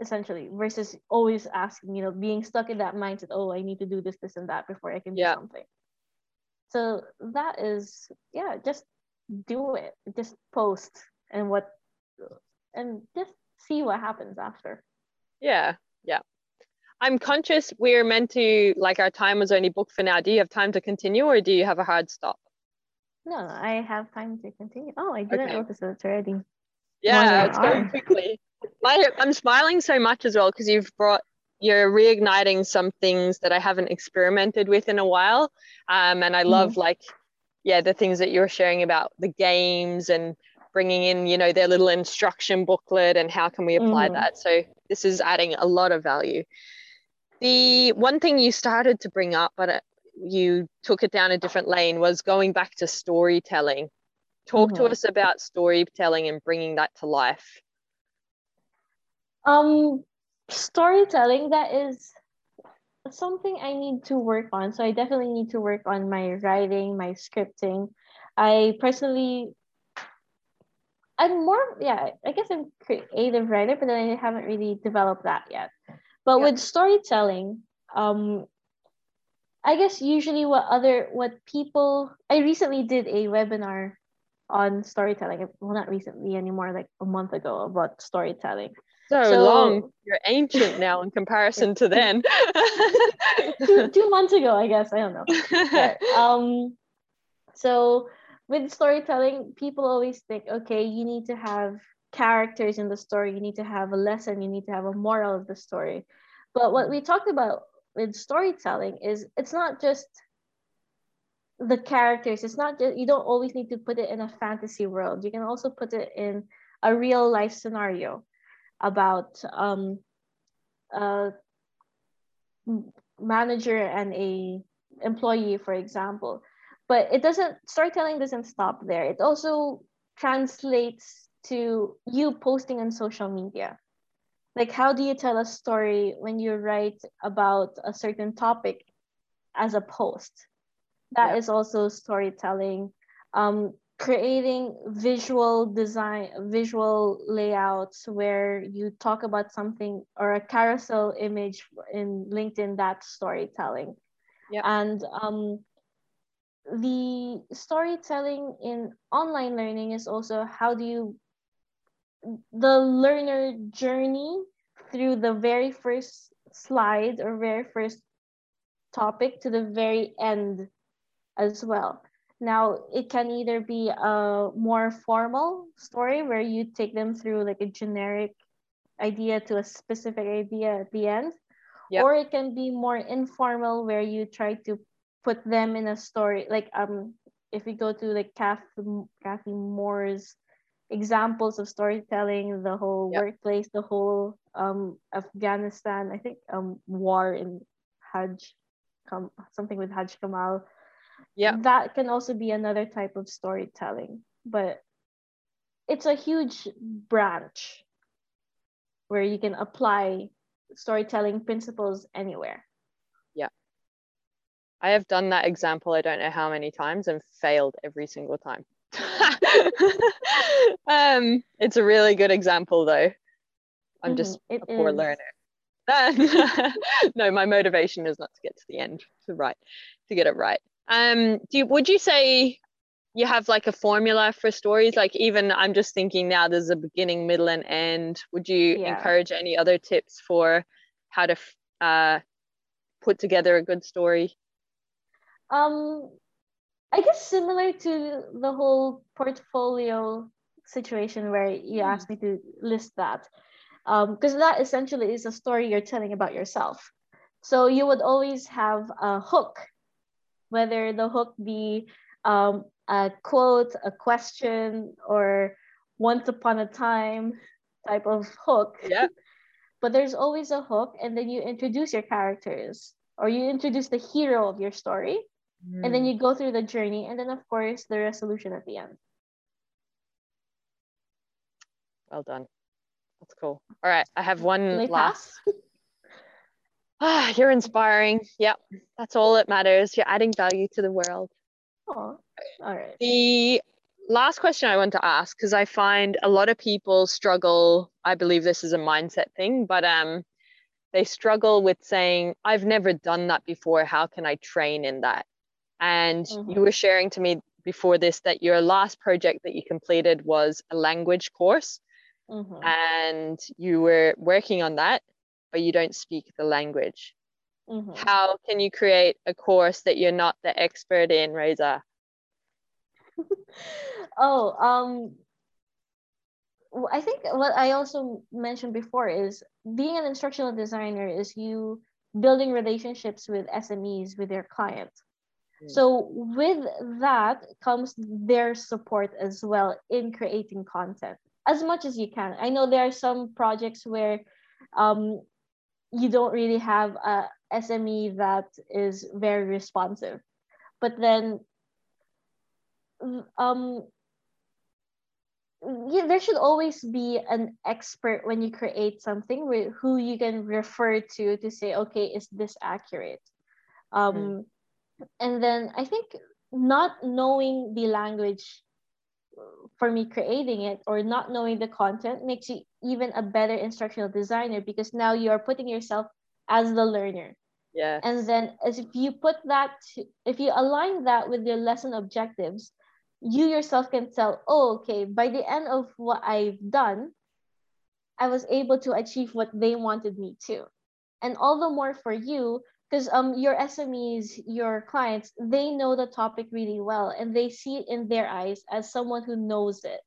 Essentially, versus always asking, you know, being stuck in that mindset, oh, I need to do this, this, and that before I can yeah. do something. So that is, yeah, just do it. Just post and what and just see what happens after. Yeah, yeah. I'm conscious we're meant to, like, our time was only booked for now. Do you have time to continue or do you have a hard stop? No, I have time to continue. Oh, I didn't okay. notice it's already. Yeah, it's going quickly. I, I'm smiling so much as well because you've brought, you're reigniting some things that I haven't experimented with in a while. Um, and I love, mm-hmm. like, yeah, the things that you're sharing about the games and bringing in you know their little instruction booklet and how can we apply mm. that so this is adding a lot of value. The one thing you started to bring up but uh, you took it down a different lane was going back to storytelling. Talk mm-hmm. to us about storytelling and bringing that to life. Um storytelling that is something i need to work on. So i definitely need to work on my writing my scripting. I personally I'm more, yeah, I guess I'm creative writer, but then I haven't really developed that yet. But yeah. with storytelling, um, I guess usually what other what people I recently did a webinar on storytelling. Well, not recently anymore, like a month ago about storytelling. So, so long. You're ancient now in comparison to then. two, two months ago, I guess. I don't know. But, um, so with storytelling, people always think, okay, you need to have characters in the story, you need to have a lesson, you need to have a moral of the story. But what we talked about with storytelling is it's not just the characters, it's not just, you don't always need to put it in a fantasy world. You can also put it in a real life scenario. about um, a manager and a employee, for example. But it doesn't storytelling doesn't stop there. It also translates to you posting on social media. Like how do you tell a story when you write about a certain topic as a post? That yeah. is also storytelling. Um, creating visual design visual layouts where you talk about something or a carousel image in linkedin that storytelling yeah. and um, the storytelling in online learning is also how do you the learner journey through the very first slide or very first topic to the very end as well now, it can either be a more formal story where you take them through like a generic idea to a specific idea at the end, yep. or it can be more informal where you try to put them in a story. Like um, if we go to like Cathy, Cathy Moore's examples of storytelling, the whole yep. workplace, the whole um Afghanistan, I think um war in Hajj, come something with Haji Kamal yeah that can also be another type of storytelling but it's a huge branch where you can apply storytelling principles anywhere i have done that example i don't know how many times and failed every single time um it's a really good example though i'm mm-hmm. just a poor is. learner no my motivation is not to get to the end to write to get it right um, do you, would you say you have like a formula for stories? Like even I'm just thinking now there's a beginning, middle, and end. Would you yeah. encourage any other tips for how to uh, put together a good story? Um, I guess similar to the whole portfolio situation where you hmm. asked me to list that, because um, that essentially is a story you're telling about yourself. So you would always have a hook whether the hook be um, a quote, a question, or once upon a time type of hook. Yeah. but there's always a hook, and then you introduce your characters or you introduce the hero of your story, mm. and then mm. you go through the journey, and then, of course, the resolution at the end. Well done. That's cool. All right. I have one last. Ah, you're inspiring. Yep, that's all that matters. You're adding value to the world. Oh, all right. The last question I want to ask, because I find a lot of people struggle. I believe this is a mindset thing, but um, they struggle with saying, "I've never done that before. How can I train in that?" And mm-hmm. you were sharing to me before this that your last project that you completed was a language course, mm-hmm. and you were working on that but you don't speak the language. Mm-hmm. How can you create a course that you're not the expert in, Rosa? oh, um, I think what I also mentioned before is being an instructional designer is you building relationships with SMEs, with their clients. Mm. So with that comes their support as well in creating content as much as you can. I know there are some projects where um, you don't really have a SME that is very responsive. But then um yeah, there should always be an expert when you create something with who you can refer to to say, okay, is this accurate? Um, mm. And then I think not knowing the language for me creating it or not knowing the content makes you even a better instructional designer because now you are putting yourself as the learner. Yeah. And then as if you put that if you align that with your lesson objectives, you yourself can tell, oh, okay, by the end of what I've done, I was able to achieve what they wanted me to. And all the more for you because um your SMEs, your clients, they know the topic really well and they see it in their eyes as someone who knows it.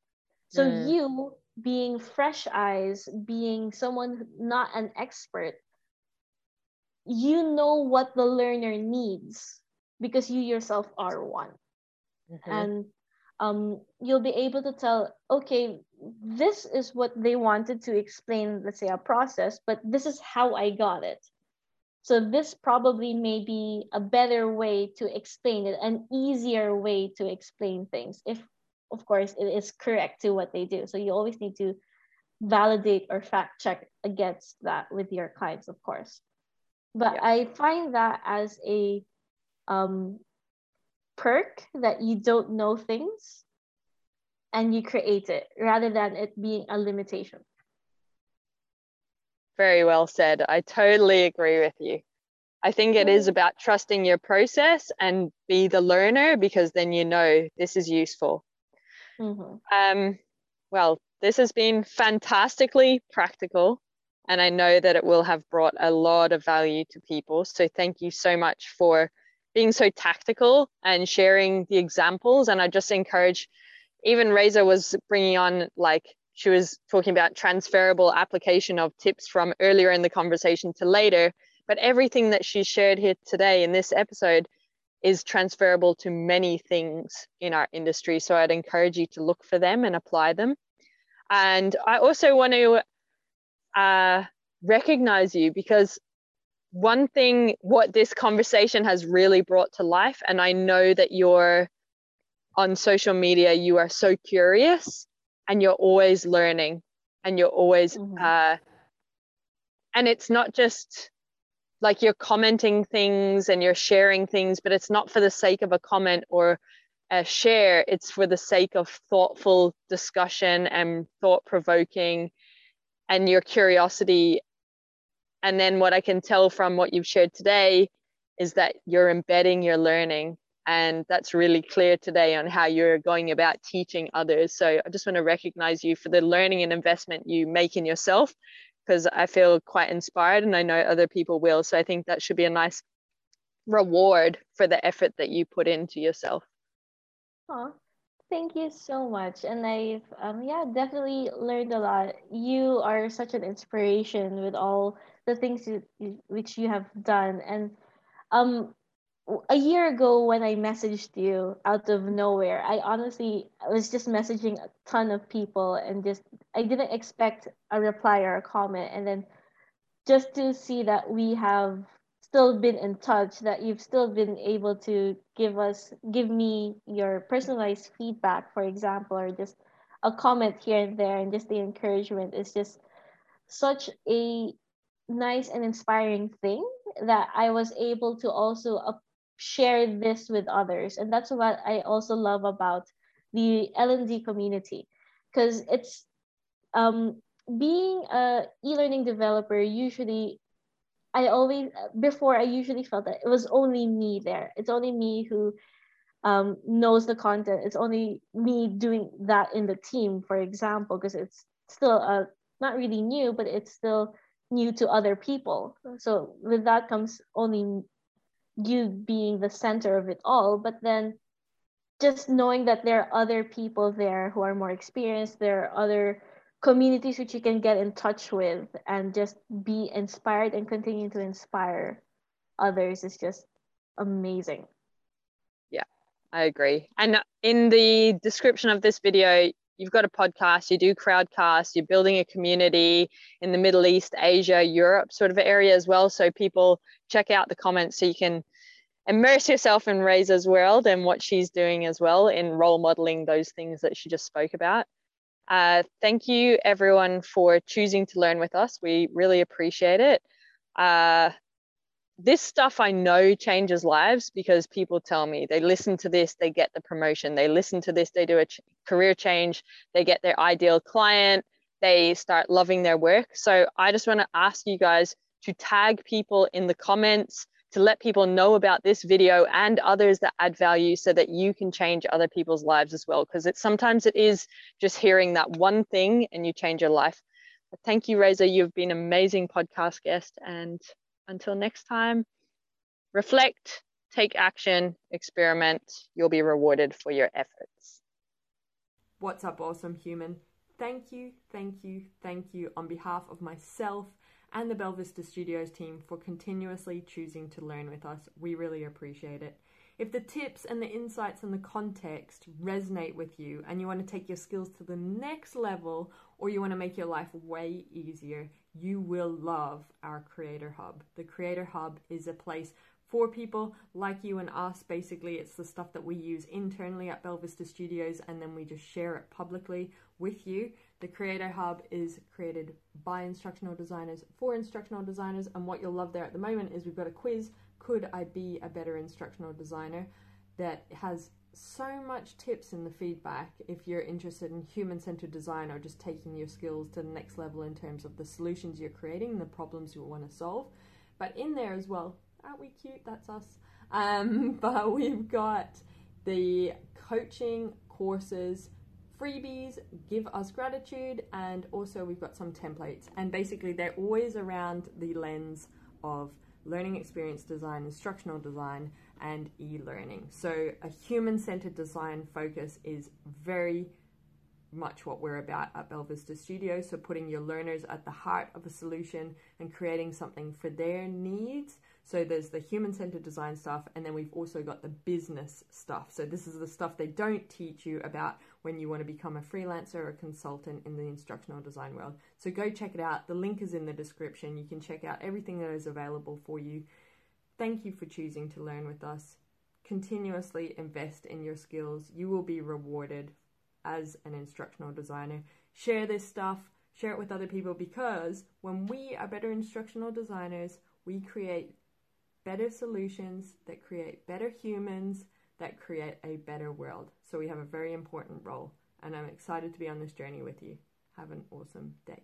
So mm. you being fresh eyes, being someone not an expert, you know what the learner needs because you yourself are one. Mm-hmm. And um, you'll be able to tell, okay, this is what they wanted to explain, let's say, a process, but this is how I got it. So this probably may be a better way to explain it, an easier way to explain things, if of course it is correct to what they do. So you always need to validate or fact check against that with your clients, of course. But yeah. I find that as a um, perk that you don't know things and you create it rather than it being a limitation. Very well said. I totally agree with you. I think it is about trusting your process and be the learner because then you know this is useful. Mm-hmm. Um, well, this has been fantastically practical, and I know that it will have brought a lot of value to people. So, thank you so much for being so tactical and sharing the examples. And I just encourage, even Reza was bringing on like she was talking about transferable application of tips from earlier in the conversation to later. But everything that she shared here today in this episode is transferable to many things in our industry. So I'd encourage you to look for them and apply them. And I also want to uh, recognize you because one thing what this conversation has really brought to life, and I know that you're on social media, you are so curious and you're always learning and you're always, mm-hmm. uh, and it's not just like you're commenting things and you're sharing things, but it's not for the sake of a comment or a share, it's for the sake of thoughtful discussion and thought provoking and your curiosity. And then what I can tell from what you've shared today is that you're embedding your learning. And that's really clear today on how you're going about teaching others. So I just want to recognize you for the learning and investment you make in yourself because I feel quite inspired and I know other people will. So I think that should be a nice reward for the effort that you put into yourself. Oh, thank you so much. And I've um yeah, definitely learned a lot. You are such an inspiration with all the things you, which you have done. And um a year ago when I messaged you out of nowhere, I honestly was just messaging a ton of people and just I didn't expect a reply or a comment. And then just to see that we have still been in touch that you've still been able to give us give me your personalized feedback for example or just a comment here and there and just the encouragement is just such a nice and inspiring thing that I was able to also share this with others. And that's what i also love about the L&D community. Because it's um, being a e-learning developer usually i always before i usually felt that it was only me there. It's only me who um, knows the content. It's only me doing that in the team for example because it's still uh, not really new but it's still new to other people. So with that comes only you being the center of it all but then just knowing that there are other people there who are more experienced there are other communities which you can get in touch with and just be inspired and continue to inspire others is just amazing. Yeah i agree. And in the description of this video you've got a podcast you do crowdcast you're building a community in the middle east asia europe sort of area as well so people check out the comments so you can immerse yourself in Reza's world and what she's doing as well in role modeling those things that she just spoke about. Uh, thank you everyone for choosing to learn with us. We really appreciate it. Uh, this stuff I know changes lives because people tell me they listen to this, they get the promotion. They listen to this, they do a ch- career change, they get their ideal client, they start loving their work. So I just want to ask you guys to tag people in the comments to let people know about this video and others that add value so that you can change other people's lives as well because it sometimes it is just hearing that one thing and you change your life but thank you Reza you've been an amazing podcast guest and until next time reflect take action experiment you'll be rewarded for your efforts what's up awesome human thank you thank you thank you on behalf of myself and the Belvista Studios team for continuously choosing to learn with us. We really appreciate it. If the tips and the insights and the context resonate with you and you want to take your skills to the next level or you want to make your life way easier, you will love our Creator Hub. The Creator Hub is a place for people like you and us. Basically, it's the stuff that we use internally at Belvista Studios and then we just share it publicly with you. The Creator Hub is created by instructional designers for instructional designers, and what you'll love there at the moment is we've got a quiz Could I Be a Better Instructional Designer? that has so much tips in the feedback if you're interested in human centered design or just taking your skills to the next level in terms of the solutions you're creating, the problems you want to solve. But in there as well, aren't we cute? That's us. Um, but we've got the coaching courses, freebies, give us gratitude, and also we've got some templates. And basically, they're always around the lens of learning experience design, instructional design, and e learning. So, a human centered design focus is very much what we're about at Belvista Studio. So, putting your learners at the heart of a solution and creating something for their needs. So, there's the human centered design stuff, and then we've also got the business stuff. So, this is the stuff they don't teach you about when you want to become a freelancer or a consultant in the instructional design world. So, go check it out. The link is in the description. You can check out everything that is available for you. Thank you for choosing to learn with us. Continuously invest in your skills. You will be rewarded as an instructional designer. Share this stuff, share it with other people because when we are better instructional designers, we create better solutions that create better humans that create a better world. So we have a very important role, and I'm excited to be on this journey with you. Have an awesome day.